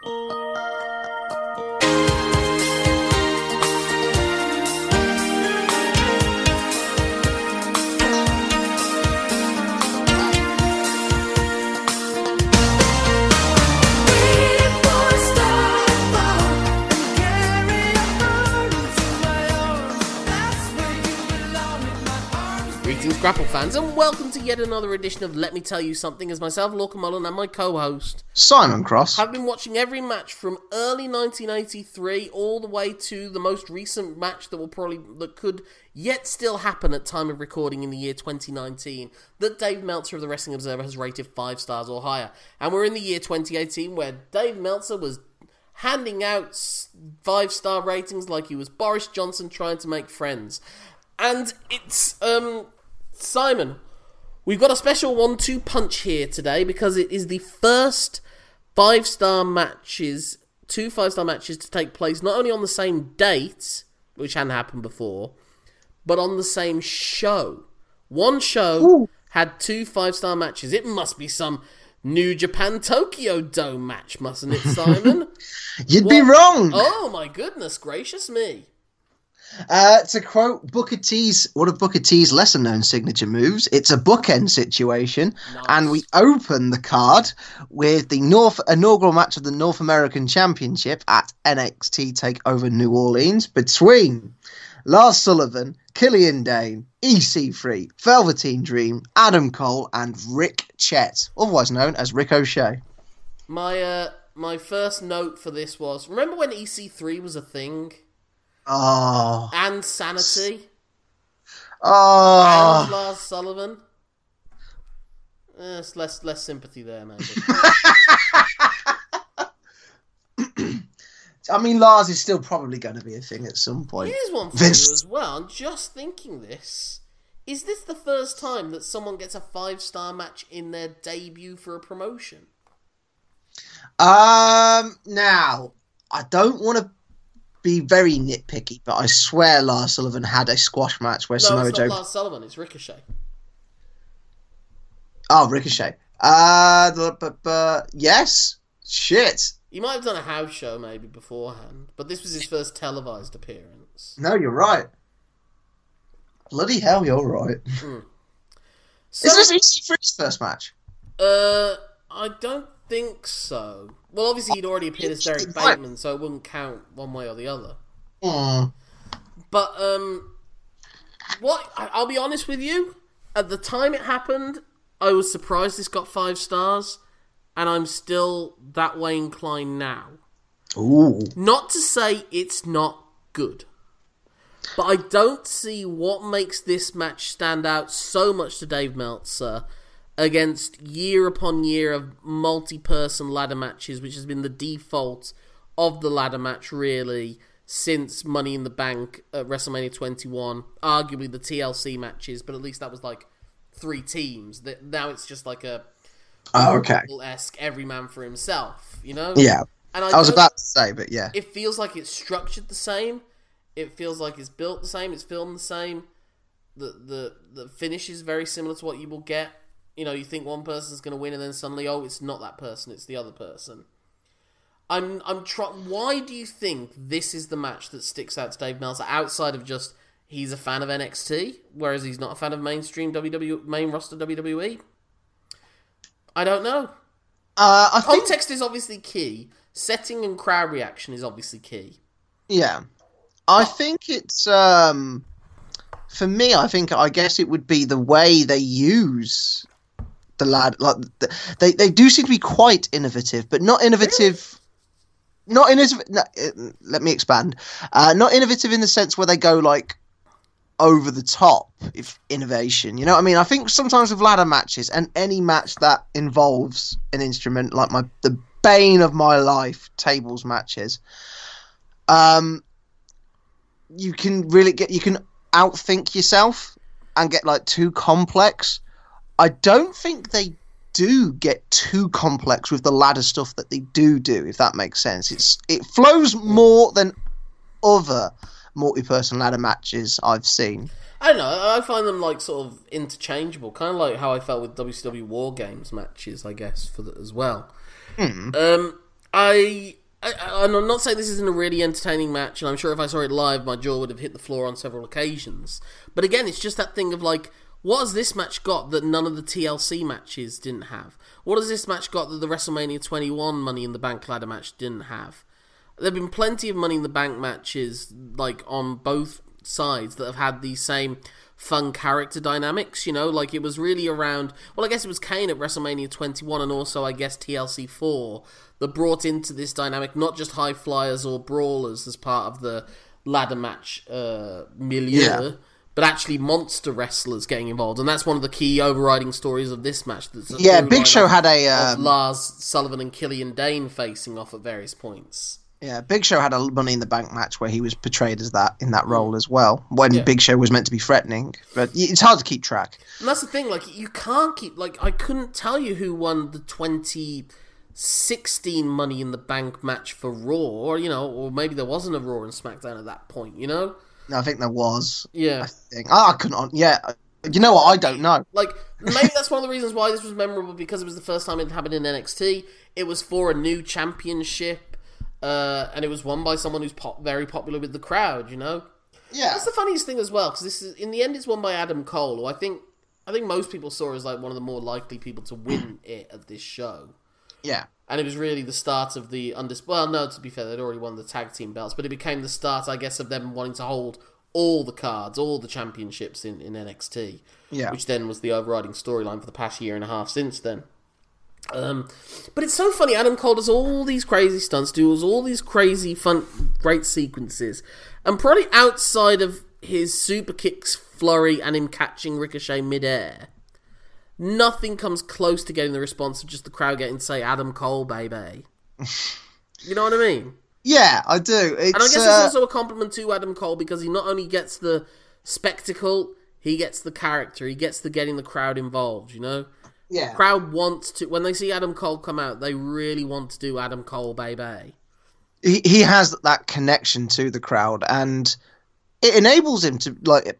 Thank you. Greetings, Grapple fans, and welcome to yet another edition of Let Me Tell You Something. As myself, Lorcan Mullen, and my co-host Simon Cross. have been watching every match from early 1983 all the way to the most recent match that will probably that could yet still happen at time of recording in the year 2019 that Dave Meltzer of the Wrestling Observer has rated five stars or higher. And we're in the year 2018 where Dave Meltzer was handing out five star ratings like he was Boris Johnson trying to make friends. And it's um Simon, we've got a special one-two punch here today because it is the first five-star matches, two five-star matches to take place not only on the same date, which hadn't happened before, but on the same show. One show had two five-star matches. It must be some New Japan Tokyo Dome match, mustn't it, Simon? You'd be wrong. oh my goodness gracious me! Uh, to quote Booker T's, one of Booker T's lesser known signature moves, it's a bookend situation. Nice. And we open the card with the North inaugural match of the North American Championship at NXT TakeOver New Orleans between Lars Sullivan, Killian Dain, EC3, Velveteen Dream, Adam Cole, and Rick Chet, otherwise known as Rick O'Shea. My uh, my first note for this was: remember when EC3 was a thing? Oh, and Sanity and oh. Lars Sullivan. Eh, it's less less sympathy there, maybe. I mean, Lars is still probably going to be a thing at some point. Here's one for Vince- you as well. I'm just thinking this. Is this the first time that someone gets a five star match in their debut for a promotion? Um, now I don't want to be very nitpicky, but I swear Lars Sullivan had a squash match where No, Samoa it's Joe. not Lars Sullivan. It's Ricochet. Oh, Ricochet. Uh, but, but yes, shit. He might have done a house show maybe beforehand, but this was his first televised appearance. No, you're right. Bloody hell, you're right. So, Is this EC3's first match? Uh, I don't think so. Well, obviously he'd already appeared as Derrick Bateman, so it wouldn't count one way or the other. Hmm. But um, what? I'll be honest with you. At the time it happened, I was surprised this got five stars, and I'm still that way inclined now. Ooh. Not to say it's not good, but I don't see what makes this match stand out so much to Dave Meltzer against year upon year of multi person ladder matches, which has been the default of the ladder match really since Money in the Bank at WrestleMania 21. Arguably the TLC matches, but at least that was like three teams. That Now it's just like a Oh, okay. esque every man for himself, you know? Yeah. And I was about to say, but yeah. it feels like it's structured the same. It feels like it's built the same. It's filmed the same. The the the finish is very similar to what you will get. You know, you think one person's going to win, and then suddenly, oh, it's not that person. It's the other person. I'm I'm try- Why do you think this is the match that sticks out to Dave Meltzer outside of just he's a fan of NXT, whereas he's not a fan of mainstream WWE main roster WWE? I don't know. Uh, I think, Context is obviously key. Setting and crowd reaction is obviously key. yeah. I think it's, um, for me, I think, I guess it would be the way they use the lad. Like, the, they, they do seem to be quite innovative, but not innovative. Not innovative. No, uh, let me expand. Uh, not innovative in the sense where they go like over the top if innovation. You know what I mean? I think sometimes with ladder matches and any match that involves an instrument, like my the bane of my life, tables matches, um, you can really get you can outthink yourself and get like too complex. I don't think they do get too complex with the ladder stuff that they do do, if that makes sense. It's it flows more than other multi-person ladder matches I've seen. I don't know. I find them like sort of interchangeable, kind of like how I felt with WCW War Games matches, I guess, for the, as well. Um, I, I, I- I'm not saying this isn't a really entertaining match, and I'm sure if I saw it live, my jaw would have hit the floor on several occasions. But again, it's just that thing of like, what has this match got that none of the TLC matches didn't have? What has this match got that the WrestleMania 21 Money in the Bank ladder match didn't have? There have been plenty of Money in the Bank matches, like on both sides, that have had the same fun character dynamics. You know, like it was really around. Well, I guess it was Kane at WrestleMania 21, and also I guess TLC 4 that brought into this dynamic not just high flyers or brawlers as part of the ladder match uh, milieu. Yeah. But actually, monster wrestlers getting involved, and that's one of the key overriding stories of this match. That's Yeah, Big Show had a um, Lars Sullivan and Killian Dain facing off at various points. yeah, Big Show had a Money in the Bank match where he was portrayed as that in that role as well. When Yeah. Big Show was meant to be threatening, but it's hard to keep track. And that's the thing, like you can't keep like I couldn't tell you who won the 2016 Money in the Bank match for Raw, or you know, or maybe there wasn't a Raw and SmackDown at that point, you know? I think there was. Yeah. I think. Oh, I couldn't. Yeah, you know what? I don't know. Like maybe that's one of the reasons why this was memorable because it was the first time it happened in NXT. It was for a new championship, uh, and it was won by someone who's pop- very popular with the crowd. You know, Yeah, That's the funniest thing as well, because this is in the end it's won by Adam Cole, who I think I think most people saw as like one of the more likely people to win it at this show. Yeah, And it was really the start of the undis. Well, no, to be fair, they'd already won the tag team belts, but it became the start, I guess, of them wanting to hold all the cards, all the championships in, in NXT. Yeah. Which then was the overriding storyline for the past year and a half since then. Um, but it's so funny. Adam Cole does all these crazy stunts, does all these crazy, fun, great sequences, and probably outside of his super kicks flurry and him catching Ricochet midair, nothing comes close to getting the response of just the crowd getting to say "Adam Cole, baby." you know what I mean? yeah. I do. It's, And I guess uh, it's also a compliment to Adam Cole because he not only gets the spectacle, he gets the character, he gets the getting the crowd involved. You know. yeah. crowd wants to when they see Adam Cole come out, they really want to do Adam Cole, baby. he, he has that connection to the crowd and it enables him to like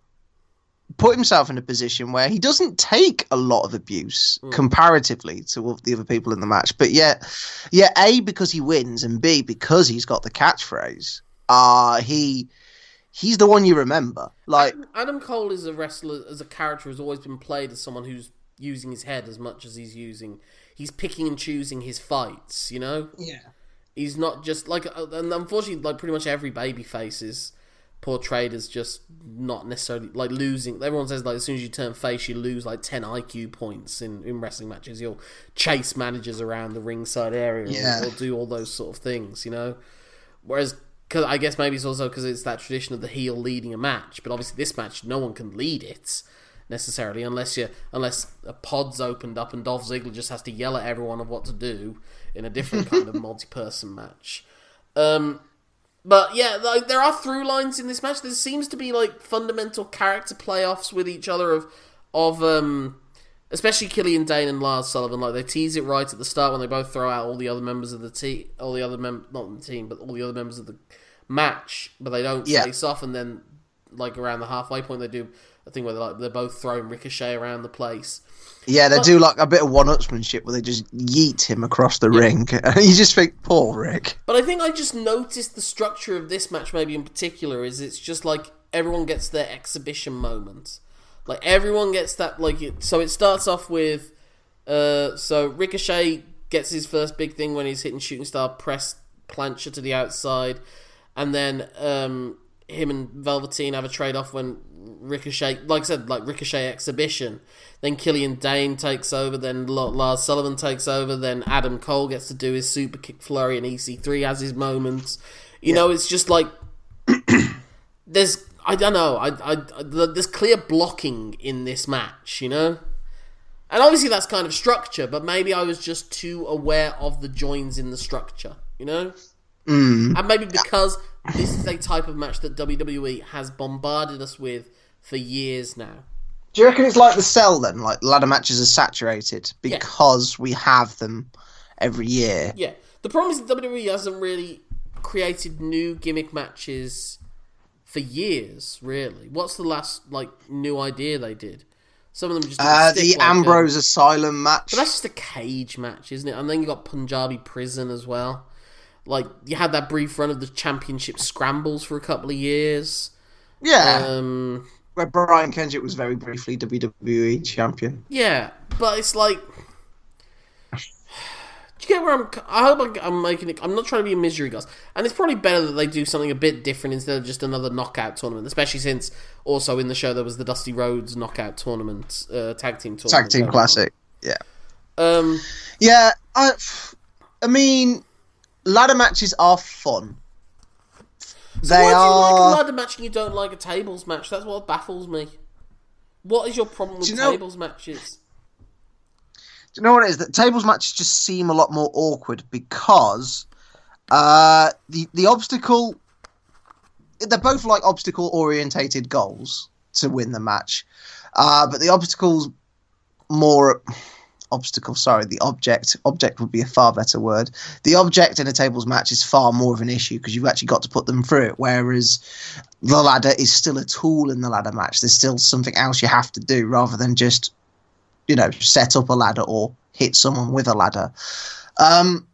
put himself in a position where he doesn't take a lot of abuse comparatively to the other people in the match but yet yeah a because he wins and b because he's got the catchphrase uh he he's the one you remember. Like Adam Cole is a wrestler as a character has always been played as someone who's using his head as much as he's using he's picking and choosing his fights, you know? yeah. He's not just like uh, and unfortunately like pretty much every baby face is portrayed as just not necessarily like losing everyone says like as soon as you turn face you lose like 10 IQ points in, in wrestling matches. You'll chase managers around the ringside area Yeah. or, or do all those sort of things you know? Whereas cause I guess maybe it's also because it's that tradition of the heel leading a match but obviously this match no one can lead it necessarily unless you unless a pod's opened up and Dolph Ziggler just has to yell at everyone of what to do in a different kind of multi-person match. Um but yeah, like there are through lines in this match. There seems to be like fundamental character playoffs with each other of of um especially Killian Dain and Lars Sullivan. Like they tease it right at the start when they both throw out all the other members of the team, all the other mem not the team, but all the other members of the match. But they don't Yeah. face off, and then like around the halfway point, they do a thing where they're like they're both throwing Ricochet around the place. yeah they do like a bit of one-upsmanship where they just yeet him across the ring and you just think poor rick But I think I just noticed the structure of this match, maybe in particular, is it's just like everyone gets their exhibition moment. Like everyone gets that. Like it, so, it starts off with uh, so Ricochet gets his first big thing when he's hitting shooting star press plancher to the outside, and then um, him and Velveteen have a trade off when Ricochet, like I said, like Ricochet exhibition. Then Killian Dain takes over. Then Lars Sullivan takes over. Then Adam Cole gets to do his super kick flurry, and EC3 has his moments. You know, it's just like there's I don't know. I, I, I there's clear blocking in this match. You know. And obviously that's kind of structure, but maybe I was just too aware of the joins in the structure, you know? mm. And maybe because this is a type of match that WWE has bombarded us with for years now. Do you reckon it's like the cell then? Like ladder matches are saturated because we have them every year. Yeah. The problem is that WWE hasn't really created new gimmick matches for years, really. What's the last like new idea they did? Some of them just Uh, the like, Ambrose Asylum match. But that's just a cage match, isn't it? And then you got Punjabi Prison as well. Like you had that brief run of the championship scrambles for a couple of years. Yeah, Um, where Brian Kendrick was very briefly WWE champion. yeah, but it's like. Do you get where I'm? I hope I'm, I'm making it. I'm not trying to be a misery guys, and it's probably better that they do something a bit different instead of just another knockout tournament. Especially since also in the show there was the Dusty Rhodes knockout tournament, uh, tag team tournament. Tag team going on. classic. Yeah. Um, Yeah, I, I mean, ladder matches are fun. so they why do you like a ladder match and you don't like a tables match? That's what baffles me. What is your problem with you know- tables matches? Do you know what it is? That tables matches just seem a lot more awkward because uh, the the obstacle. They're both like obstacle orientated goals to win the match, uh, but the obstacles more obstacle. Sorry, the object object would be a far better word. The object in a tables match is far more of an issue because you've actually got to put them through it. Whereas the ladder is still a tool in the ladder match. There's still something else you have to do rather than just you know, set up a ladder or hit someone with a ladder. Um,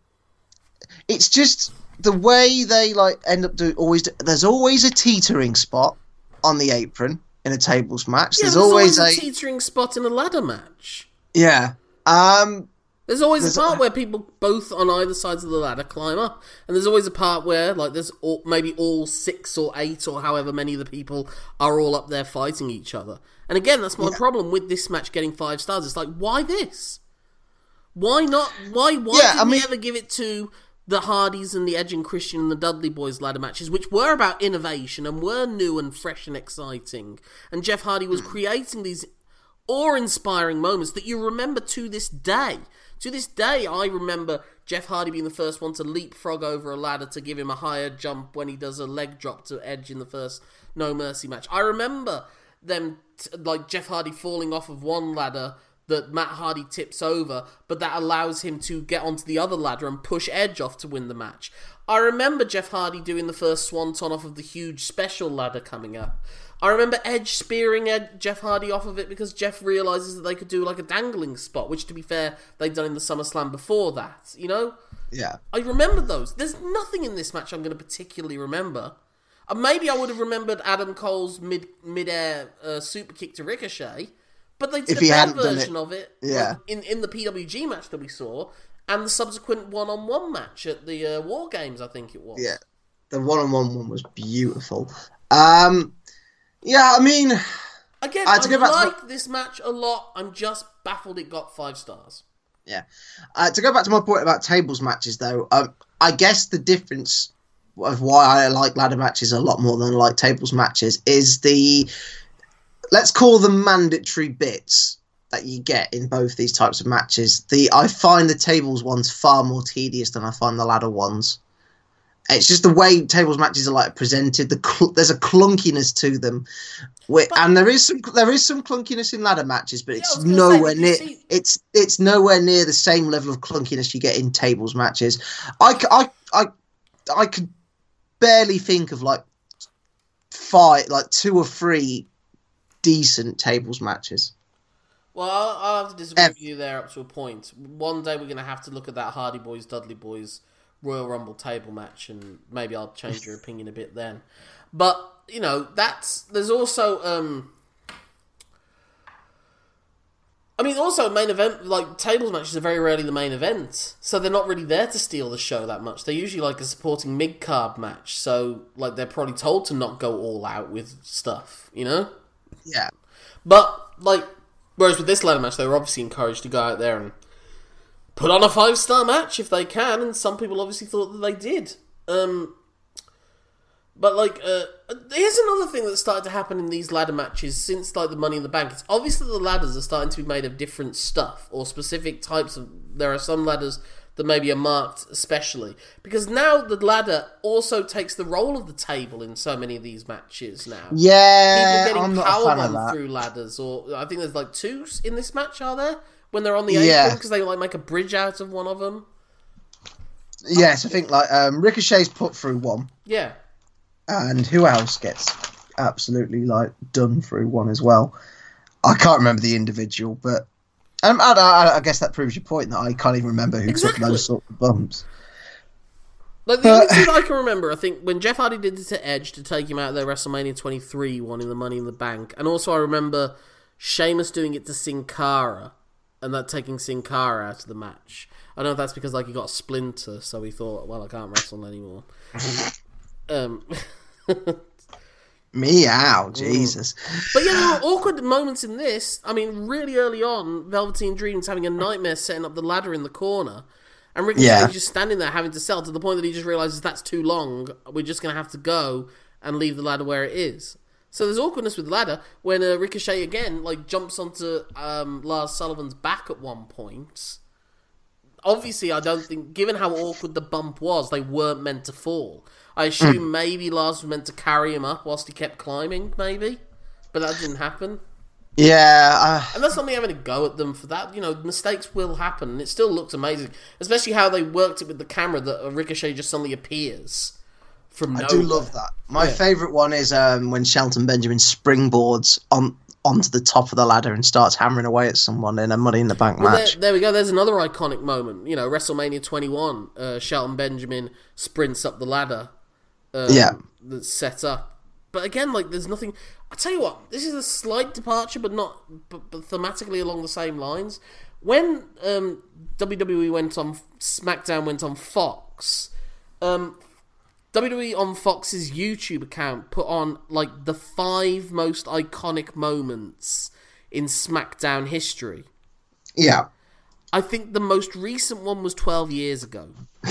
it's just the way they like end up doing. Always, there's always a teetering spot on the apron in a tables match. Yeah, there's, there's always, always, a a teetering spot in a ladder match. yeah. Um, There's always There's a part a- where people both on either sides of the ladder climb up, and there's always a part where like there's all, maybe all six or eight or however many of the people are all up there fighting each other. And again, that's my problem with this match getting five stars. It's like, why this? Why not? Why? Why Yeah, didn't I we ever give it to the Hardys and the Edge and Christian and the Dudley Boys ladder matches, which were about innovation and were new and fresh and exciting? And Jeff Hardy was creating these awe-inspiring moments that you remember to this day. To this day, I remember Jeff Hardy being the first one to leapfrog over a ladder to give him a higher jump when he does a leg drop to Edge in the first No Mercy match. I remember them, t- like Jeff Hardy falling off of one ladder that Matt Hardy tips over, but that allows him to get onto the other ladder and push Edge off to win the match. I remember Jeff Hardy doing the first swanton off of the huge special ladder coming up. I remember Edge spearing Ed, Jeff Hardy off of it because Jeff realizes that they could do like a dangling spot, which to be fair, they'd done in the SummerSlam before that, you know? yeah. I remember those. There's nothing in this match I'm going to particularly remember. Uh, maybe I would have remembered Adam Cole's mid mid-air uh, super kick to Ricochet, but they did If a hadn't version it, of it yeah. like, in, in the PWG match that we saw and the subsequent one-on-one match at the uh, War Games, I think it was. Yeah. The one-on-one one was beautiful. Um, yeah, I mean, Again, Uh, I to go back to like this match a lot. I'm just baffled it got five stars. Yeah. Uh, to go back to my point about tables matches, though, um, I guess the difference of why I like ladder matches a lot more than I like tables matches is the let's call them mandatory bits that you get in both these types of matches. The I find the tables ones far more tedious than I find the ladder ones. It's just the way tables matches are like presented. The cl- there's a clunkiness to them, and there is some there is some clunkiness in ladder matches, but it's was gonna say, nowhere near see- it's it's nowhere near the same level of clunkiness you get in tables matches. I I I I could barely think of like five, like two or three decent tables matches. Well, I'll, I'll have to disagree with you there up to a point. One day we're going to have to look at that Hardy Boys, Dudley Boys Royal Rumble table match, and maybe I'll change your opinion a bit then. But you know, that's there's also um. I mean, also main event like tables matches are very rarely the main event, so they're not really there to steal the show that much. They're usually like a supporting mid card match, so like they're probably told to not go all out with stuff, you know. Yeah, But like, whereas with this ladder match, they were obviously encouraged to go out there and put on a five star match if they can, and some people obviously thought that they did. Um, but like, uh, here's another thing that started to happen in these ladder matches since like the Money in the Bank. It's obviously the ladders are starting to be made of different stuff or specific types of. There are some ladders that maybe are marked especially because now the ladder also takes the role of the table in so many of these matches now yeah. people I'm getting not a fan of that. through ladders, or I think there's like two in this match. Are there when they're on the Yeah. apron because they like make a bridge out of one of them? Yes, I think like um, Ricochet's put through one, Yeah, and who else gets absolutely like done through one as well? I can't remember the individual, but um, I, I, I guess that proves your point that I can't even remember who Exactly. took those sort of bumps. Like the only thing I can remember, I think when Jeff Hardy did it to Edge to take him out of their WrestleMania 23 one in the Money in the Bank, and also I remember Sheamus doing it to Sin Cara, and that taking Sin Cara out of the match. I don't know if that's because like he got a splinter, so he thought, well, I can't wrestle anymore. um, Meow, Jesus. but yeah, there were awkward moments in this. I mean, really early on, Velveteen Dream's having a nightmare setting up the ladder in the corner. And Ricochet's Yeah. just standing there having to sell to the point that he just realizes that's too long. We're just going to have to go and leave the ladder where it is. So there's awkwardness with the ladder when uh, Ricochet again like jumps onto um, Lars Sullivan's back at one point. Obviously, I don't think, given how awkward the bump was, they weren't meant to fall. I assume maybe Lars was meant to carry him up whilst he kept climbing, maybe, but that didn't happen. Yeah, uh, And that's not me having a go at them for that. You know, mistakes will happen, and it still looks amazing. Especially how they worked it with the camera that a ricochet just suddenly appears from I nowhere. do love that. My Yeah. favourite one is um, when Shelton Benjamin springboards on onto the top of the ladder and starts hammering away at someone in a Money in the Bank Well, there, match. there we go. There's another iconic moment. You know, WrestleMania 21. Uh, Shelton Benjamin sprints up the ladder. Um, Yeah. That's set up. But again, like, there's nothing. I tell you what, this is a slight departure, but not, but, but thematically along the same lines. When um, WWE went on SmackDown went on Fox, um, WWE on Fox's YouTube account put on like the five most iconic moments in SmackDown history. Yeah. I think the most recent one was 12 years ago. Do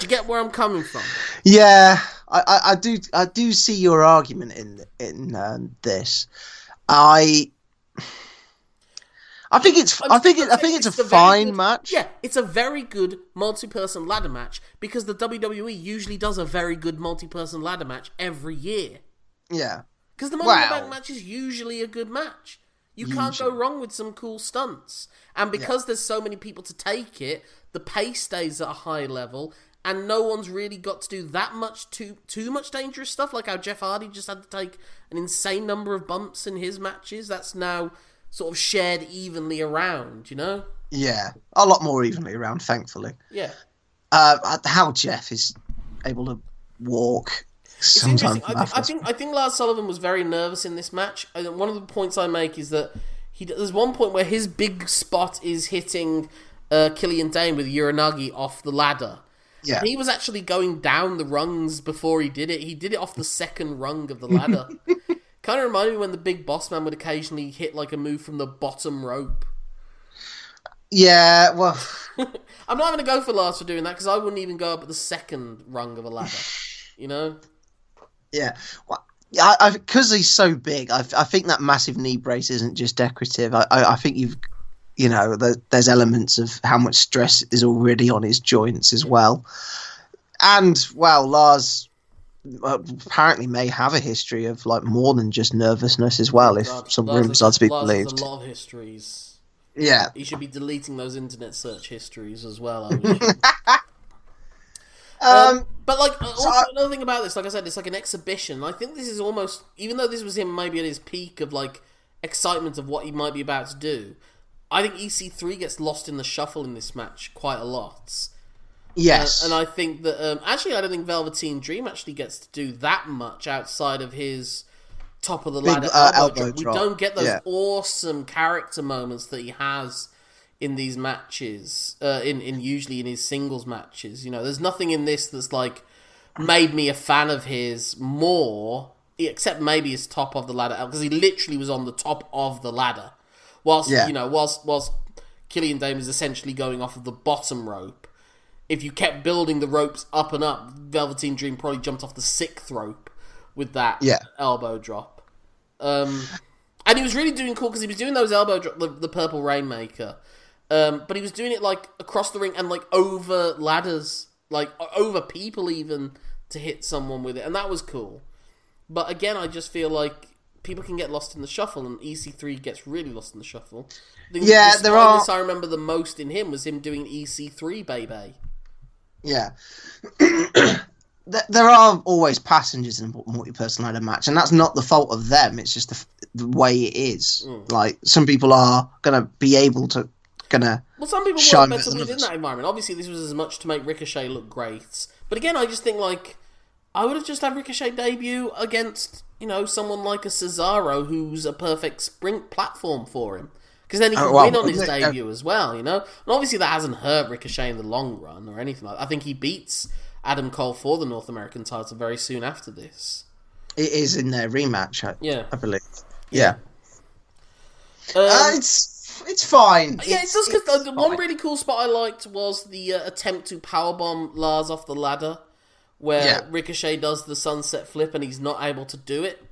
you get where I'm coming from? Yeah, I, I, I do I do see your argument in in uh, this. I I think it's I think it, I think it's a the very fine good- match. Yeah, it's a very good multi-person ladder match because the WWE usually does a very good multi-person ladder match every year. Yeah. Because the Money in the Bank match is usually a good match. You can't go wrong with some cool stunts. And because there's so many people to take it, the pace stays at a high level, and no one's really got to do that much too too much dangerous stuff. Like how Jeff Hardy just had to take an insane number of bumps in his matches. That's now sort of shared evenly around. You know? Yeah, a lot more evenly around, thankfully. Yeah. Uh, how Jeff is able to walk It's sometimes. interesting. I, think- I think I think Lars Sullivan was very nervous in this match. And one of the points I make is that he there's one point where his big spot is hitting uh, Killian Dain with Uranage off the ladder. yeah, And he was actually going down the rungs before he did it. He did it off the second rung of the ladder. kind of reminded me when the big boss man would occasionally hit like a move from the bottom rope. yeah. Well, I'm not having to go for Lars for doing that because I wouldn't even go up at the second rung of a ladder. You know? yeah. Well, yeah, I, because he's so big, I, I think that massive knee brace isn't just decorative. I, I, I think you've, you know, the, there's elements of how much stress is already on his joints as well. And well, Lars apparently may have a history of like more than just nervousness as well, if some rumors are to be believed. a lot of histories. Yeah, you should be deleting those internet search histories as well. Assume. um, but like uh, also I- another thing about this, like I said, it's like an exhibition. I think this is almost, even though this was him maybe at his peak of like excitement of what he might be about to do. I think EC3 gets lost in the shuffle in this match quite a lot. Yes, Uh, and I think that um, actually, I don't think Velveteen Dream actually gets to do that much outside of his top of the ladder uh, elbow, elbow. We don't get those Yeah. awesome character moments that he has in these matches. Uh, in in usually in his singles matches, you know, there's nothing in this that's like made me a fan of his more, except maybe his top of the ladder because he literally was on the top of the ladder, whilst Yeah. you know, whilst whilst Killian Dain is essentially going off of the bottom rope if you kept building the ropes up and up, Velveteen Dream probably jumped off the sixth rope with that Yeah. elbow drop. Um, and he was really doing cool because he was doing those elbow drop, the, the purple rainmaker. Um, but he was doing it like across the ring and like over ladders, like over people even to hit someone with it, and that was cool. But again, I just feel like people can get lost in the shuffle, and EC3 gets really lost in the shuffle. The, Yeah, the there are- I remember the most in him was him doing EC3, baby. Yeah. There- there are always passengers in a multi-person ladder match, and that's not the fault of them. It's just the, the way it is. Mm. Like some people are gonna be able to gonna. Well, some people weren't better within others. that environment. Obviously, this was as much to make Ricochet look great. But again, I just think like I would have just had Ricochet debut against you know someone like a Cesaro, who's a perfect sprint platform for him. Because then he can Oh, well, win on his uh, debut as well, you know. And obviously, that hasn't hurt Ricochet in the long run or anything like. that. I think he beats Adam Cole for the North American title very soon after this. It is in their rematch, I, Yeah. I believe. Yeah, Um, uh, it's it's fine. Yeah, it It's- does. Because it's one really cool spot I liked was the uh, attempt to powerbomb Lars off the ladder, where Yeah. Ricochet does the sunset flip and he's not able to do it.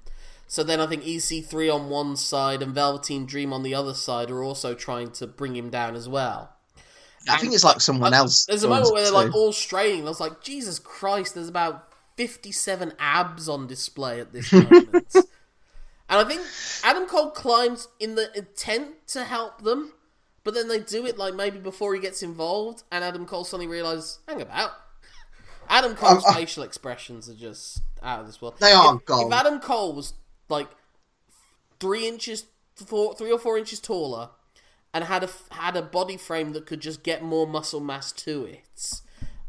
So then I think EC3 on one side and Velveteen Dream on the other side are also trying to bring him down as well. I think it's like someone else. There's a moment where they're like all straining. I was like, Jesus Christ! There's about 57 abs on display at this moment. and I think Adam Cole climbs in the intent to help them, but then they do it like maybe before he gets involved, and Adam Cole suddenly realizes, hang about. Adam Cole's Um, uh, facial expressions are just out of this world. They are If, gold. if Adam Cole was like three inches, four, three or four inches taller, and had a had a body frame that could just get more muscle mass to it,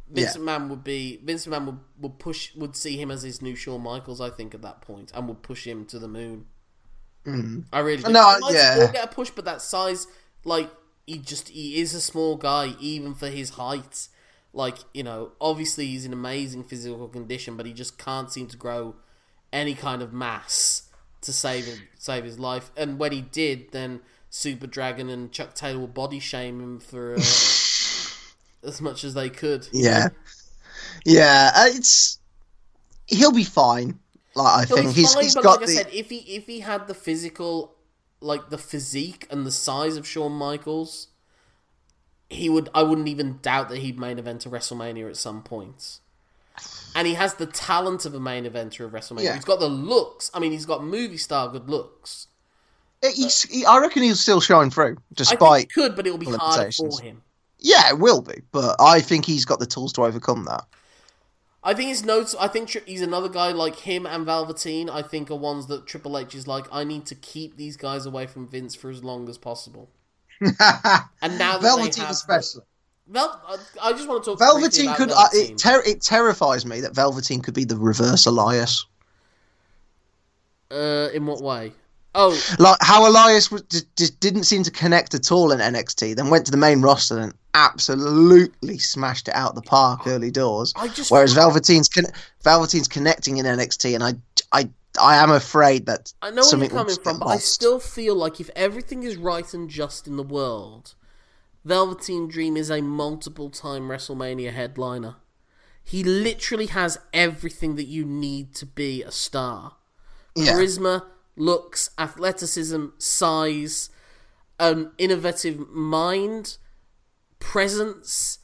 Vince Yeah. McMahon would be Vince McMahon would, would push would see him as his new Shawn Michaels, I think, at that point, and would push him to the moon. Mm-hmm. I really do. No, He yeah. still get a push, but that size, like he just he is a small guy, even for his height. Like you know, obviously he's in amazing physical condition, but he just can't seem to grow any kind of mass to save him, save his life. And when he did, then Super Dragon and Chuck Taylor would body shame him for uh, as much as they could. Yeah, yeah. Uh, it's he'll be fine. Like I He'll think be he's fine, he's but got like the I said, if he if he had the physical, like the physique and the size of Shawn Michaels, he would. I wouldn't even doubt that he'd main event a WrestleMania at some point. And he has the talent of a main eventer of WrestleMania. Yeah. He's got the looks. I mean, he's got movie star good looks. he, I reckon he'll still shine through, I think he despite could, but it'll be hard for him. yeah, it will be. But I think he's got the tools to overcome that. I think it's notes. I think he's another guy like him and Velveteen. I think are ones that Triple H is like. I need to keep these guys away from Vince for as long as possible. And now that Velveteen have especially. Vel- I- I just want to talk. Velveteen about could. Uh, it, ter- it terrifies me that Velveteen could be the reverse Elias. uh, in what way? Oh, Like how Elias was, just, just didn't seem to connect at all in NXT, then went to the main roster and absolutely smashed it out the park early doors. I just Whereas Velveteen's con- Velveteen's connecting in NXT, and I, I, I am afraid that I know where you're coming from, but I still feel like if everything is right and just in the world, Velveteen Dream is a multiple-time WrestleMania headliner. He literally has everything that you need to be a star. Yeah. charisma, looks, athleticism, size, an innovative mind, presence.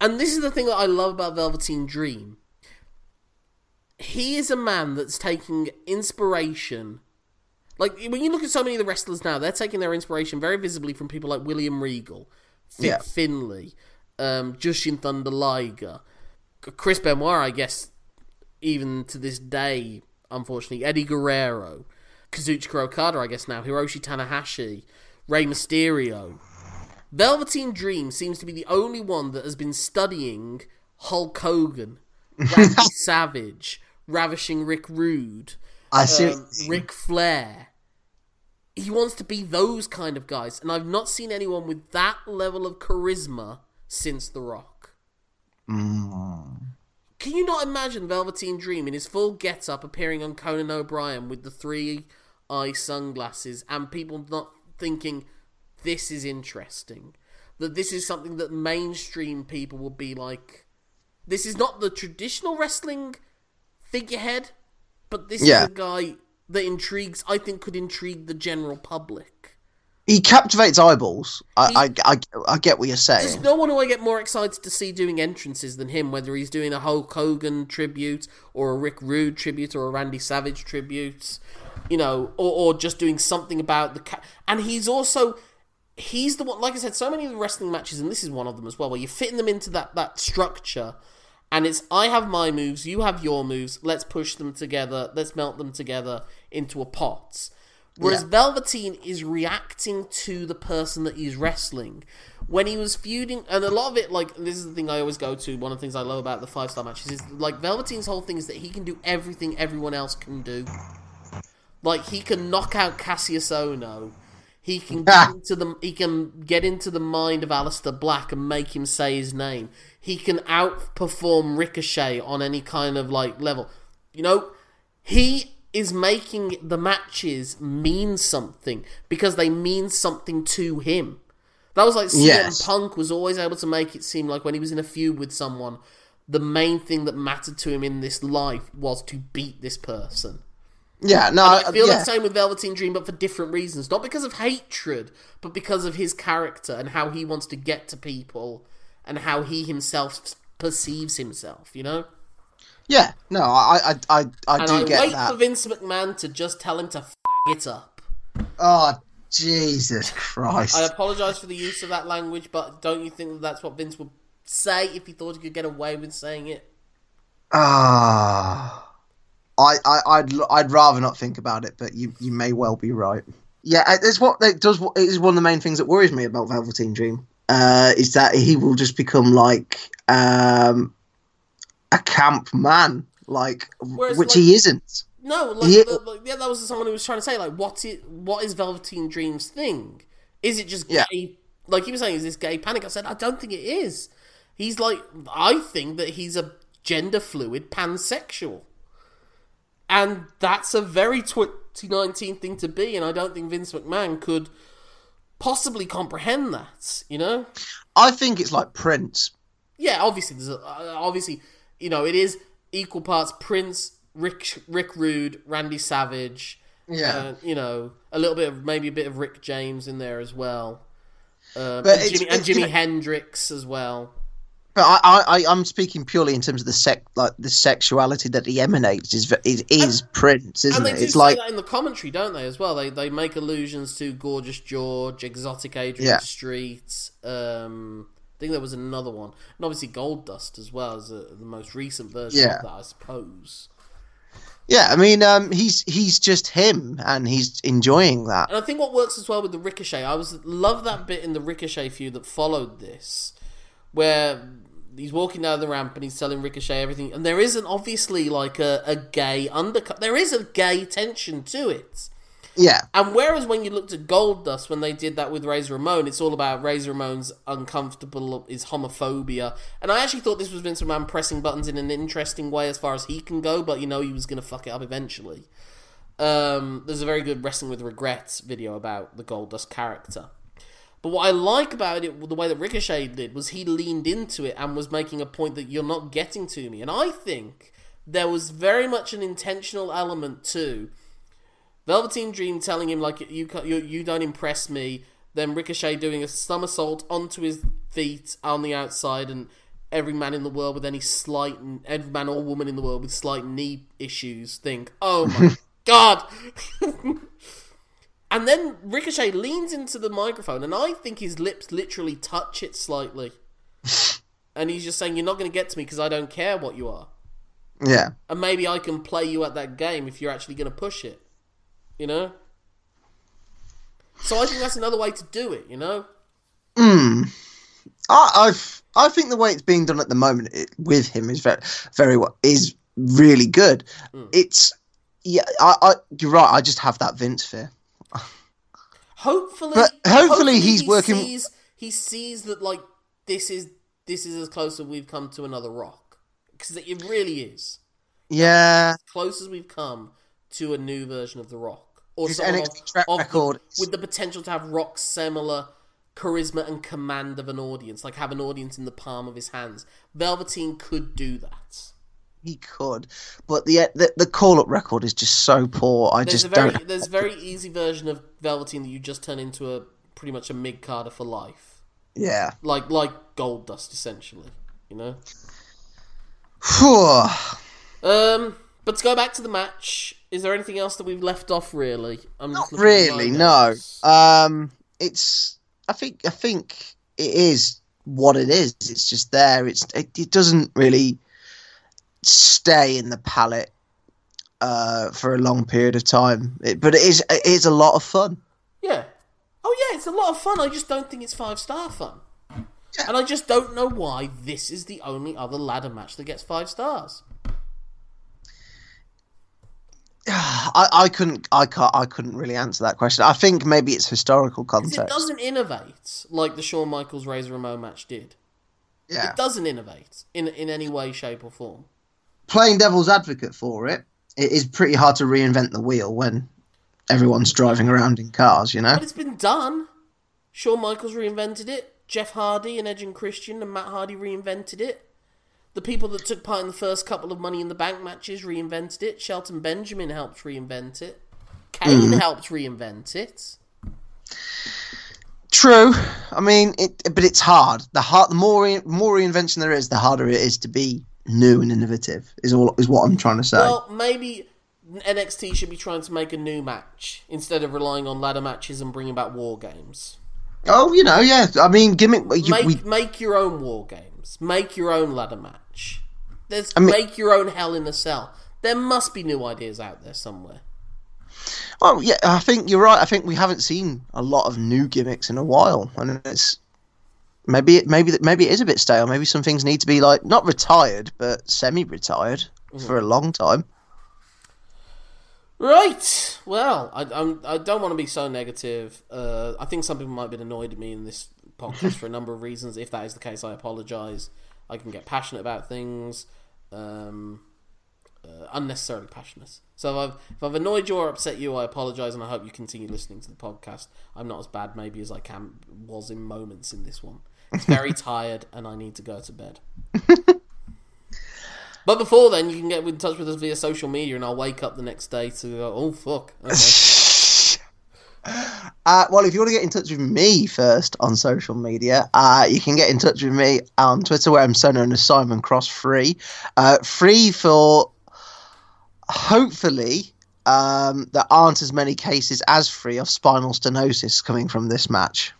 And this is the thing that I love about Velveteen Dream. He is a man that's taking inspiration. Like, when you look at so many of the wrestlers now, they're taking their inspiration very visibly from people like William Regal, Fit Yeah. Finlay, um, Jushin Thunder Liger, Chris Benoit, I guess, even to this day, unfortunately, Eddie Guerrero, Kazuchika Okada, I guess now, Hiroshi Tanahashi, Rey Mysterio. Velveteen Dream seems to be the only one that has been studying Hulk Hogan, Randy Savage, Ravishing Rick Rude, I see. um, Ric Flair. He wants to be those kind of guys, and I've not seen anyone with that level of charisma since The Rock. Mm. Can you not imagine Velveteen Dream in his full get up appearing on Conan O'Brien with the three eye sunglasses and people not thinking this is interesting? That this is something that mainstream people will be like. This is not the traditional wrestling figurehead, but this Yeah. is a guy that intrigues, I think, could intrigue the general public. he captivates eyeballs. I, I, I, I get what you're saying. There's no one who I get more excited to see doing entrances than him, whether he's doing a Hulk Hogan tribute or a Rick Rude tribute or a Randy Savage tribute, you know, or, or just doing something about the. Ca- and he's also. He's the one, like I said, so many of the wrestling matches, and this is one of them as well, where you're fitting them into that, that structure, and it's I have my moves, you have your moves, let's push them together, let's melt them together into a pot. Whereas Yeah. Velveteen is reacting to the person that he's wrestling. When he was feuding, and a lot of it, like, this is the thing I always go to, one of the things I love about the five star matches is, like, Velveteen's whole thing is that he can do everything everyone else can do. Like, he can knock out Kassius Ohno. He can get into the he can get into the mind of Aleister Black and make him say his name. He can outperform Ricochet on any kind of like level. You know, he is making the matches mean something because they mean something to him. That was like CM Yes. Punk was always able to make it seem like when he was in a feud with someone, the main thing that mattered to him in this life was to beat this person. Yeah, no, I feel yeah. the same with Velveteen Dream, but for different reasons. Not because of hatred, but because of his character and how he wants to get to people and how he himself perceives himself. You know. Yeah, no, I, I, I, I And do I get wait that. for Vince McMahon to just tell him to f it up. Oh, Jesus Christ! I apologize for the use of that language, but don't you think that that's what Vince would say if he thought he could get away with saying it? Ah, I, I, I'd, l- I'd rather not think about it, but you, you may well be right. Yeah, it's what it does. It is one of the main things that worries me about Velveteen Dream. Uh, is that he will just become like um, a camp man, like Whereas, which like- he isn't. No, like, Yeah. the- like, yeah, that was someone who was trying to say like, what is what is Velveteen Dream's thing? Is it just Yeah. gay? Like he was saying, is this gay panic? I said, I don't think it is. He's like, I think that he's a gender fluid pansexual, and that's a very 2019 thing to be. And I don't think Vince McMahon could possibly comprehend that. You know? I think it's like Prince. Yeah, obviously, there's a, uh, obviously, you know, it is equal parts Prince, Rick, Rick Rude, Randy Savage. Yeah. uh, you know, a little bit of maybe a bit of Rick James in there as well, um, and Jimmy, and Jimmy you Hendrix as well. But I, I, I'm speaking purely in terms of the sec, like the sexuality that he emanates is is, is Prince, isn't they it? It's say like that in the commentary, don't they? As well, they they make allusions to Gorgeous George, Exotic Adrian Yeah. Street. Um, I think there was another one, and obviously Goldust as well as a, the most recent version Yeah. of that, I suppose. yeah. I mean, um, he's he's just him, and he's enjoying that. And I think what works as well with the Ricochet, I was love that bit in the Ricochet feud that followed this, where he's walking down the ramp and he's telling Ricochet everything, and there isn't obviously like a, a gay undercut. There is a gay tension to it. Yeah, And whereas when you looked at Goldust when they did that with Razor Ramon, it's all about Razor Ramon's uncomfortable is homophobia. And I actually thought this was Vince McMahon pressing buttons in an interesting way as far as he can go, but you know he was going to fuck it up eventually. Um, there's a very good Wrestling with Regrets video about the Goldust character. But what I like about it, the way that Ricochet did, was he leaned into it and was making a point that you're not getting to me. And I think there was very much an intentional element too. Velveteen Dream telling him like you you, you don't impress me. Then Ricochet doing a somersault onto his feet on the outside, and every man in the world with any slight, every man or woman in the world with slight knee issues think, "Oh my god!" and then Ricochet leans into the microphone, and I think his lips literally touch it slightly, and he's just saying, "You're not going to get to me because I don't care what you are." yeah. and maybe I can play you at that game if you're actually going to push it. You know? So I think that's another way to do it, you know? Hmm. I, I've I think the way it's being done at the moment it, with him is very very well is really good. Hmm. It's yeah. I, I you're right. I just have that Vince fear. Hopefully But hopefully he's he working- Sees, he sees that like this is this is as close as we've come to another rock because it really is Yeah. as close as we've come to a new version of the Rock or His NXT track of record is- with the potential to have Rock similar charisma and command of an audience, like have an audience in the palm of his hands. Velveteen could do that. He could, but the the, the call up record is just so poor. I There's just a very don't. there's a very easy version of Velveteen that you just turn into a pretty much a mid carder for life, Yeah. like like Goldust essentially. You know. Um, but to go back to the match, is there anything else that we've left off? Really, I'm Not just really. No. Um. It's. I think. I think it is what it is. It's just there. It's. It, it doesn't really stay in the palate. uh, for a long period of time. It, but it is it is a lot of fun. Yeah. Oh yeah, it's a lot of fun. I just don't think it's five star fun. And I just don't know why this is the only other ladder match that gets five stars. I, I couldn't I can't I couldn't really answer that question. I think maybe it's historical context. It doesn't innovate like the Shawn Michaels Razor Ramon match did. yeah. It doesn't innovate in in any way, shape, or form. Playing devil's advocate for it, it is pretty hard to reinvent the wheel when everyone's driving around in cars. You know. But it's been done. Shawn Michaels reinvented it. Jeff Hardy and Edge and Christian and Matt Hardy reinvented it. The people that took part in the first couple of Money in the Bank matches reinvented it. Shelton Benjamin helped reinvent it. Kane mm. helped reinvent it. True. I mean, it, but it's hard. The hard, the more re- more reinvention there is, the harder it is to be new and innovative. Is all is what I'm trying to say. Well, maybe NXT should be trying to make a new match instead of relying on ladder matches and bringing back war games. oh, you know, yeah. I mean, gimmick. You, Make we, make your own war games. Make your own ladder match. There's mean- make your own Hell in a Cell. There must be new ideas out there somewhere. Oh yeah. I think you're right. I think we haven't seen a lot of new gimmicks in a while, and it's maybe maybe maybe it is a bit stale. Maybe some things need to be like not retired, but semi-retired for a long time. Right. Well, I, I'm, I don't want to be so negative. Uh, I think some people might have been annoyed at me in this podcast for a number of reasons. If that is the case, I apologise. I can get passionate about things, um, uh, unnecessarily passionate. So if I've, if I've annoyed you or upset you, I apologise, and I hope you continue listening to the podcast. I'm not as bad maybe as I can was in moments in this one. It's very tired, and I need to go to bed. But before then, you can get in touch with us via social media, and I'll wake up the next day to go, oh fuck. Okay. Uh, well, if you want to get in touch with me first on social media, uh, you can get in touch with me on Twitter, where I'm so known as Simon Cross Free. Uh, free for hopefully um, there aren't as many cases as free of spinal stenosis coming from this match.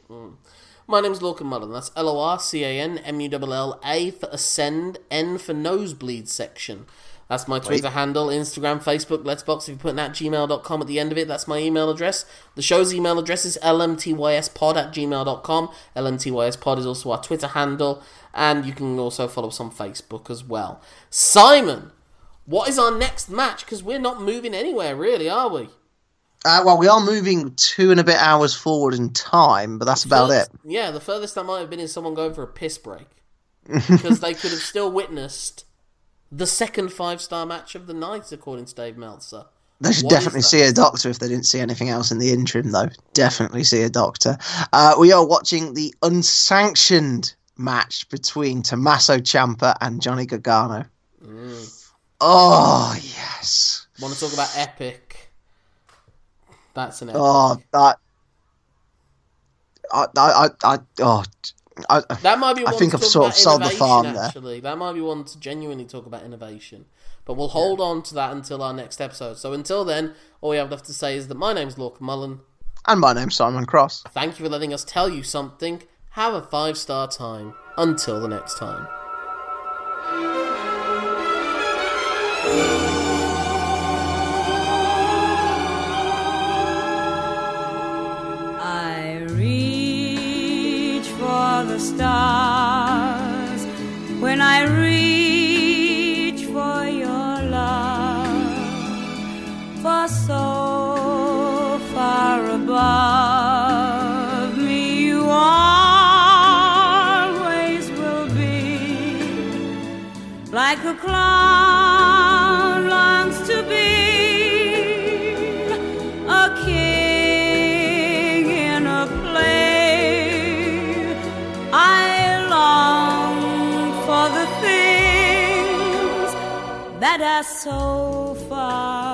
My name's Lorcan Mullen. That's L O R C A N M U L L A for ascend, N for nosebleed section. That's my Twitter handle, Instagram, Facebook, Letterboxd. If you're putting at gmail.com at the end of it, that's my email address. The show's email address is lmtyspod at gmail.com. lmtyspod is also our Twitter handle, and you can also follow us on Facebook as well. Simon, what is our next match? Because we're not moving anywhere, really, are we? Uh, well, we are moving two and a bit hours forward in time, but that's about it. Yeah, the furthest that might have been is someone going for a piss break. Because they could have still witnessed the second five star match of the night, according to Dave Meltzer. They should What definitely see a doctor if they didn't see anything else in the interim, though. Definitely see a doctor. Uh, we are watching the unsanctioned match between Tommaso Ciampa and Johnny Gargano. Oh yes. Want to talk about epic? That's an epic. Oh that. I I I, oh. I, that might be I think I've sort of sold the farm there. Actually, that might be one to genuinely talk about innovation. But we'll hold on to that until our next episode. So until then, all we have left to say is that my name's Lorcan Mullen. and my name's Simon Cross. Thank you for letting us tell you something. Have a five star time. Until the next time. The stars. When I reach for your love, for so far above me you always will be like a clown so far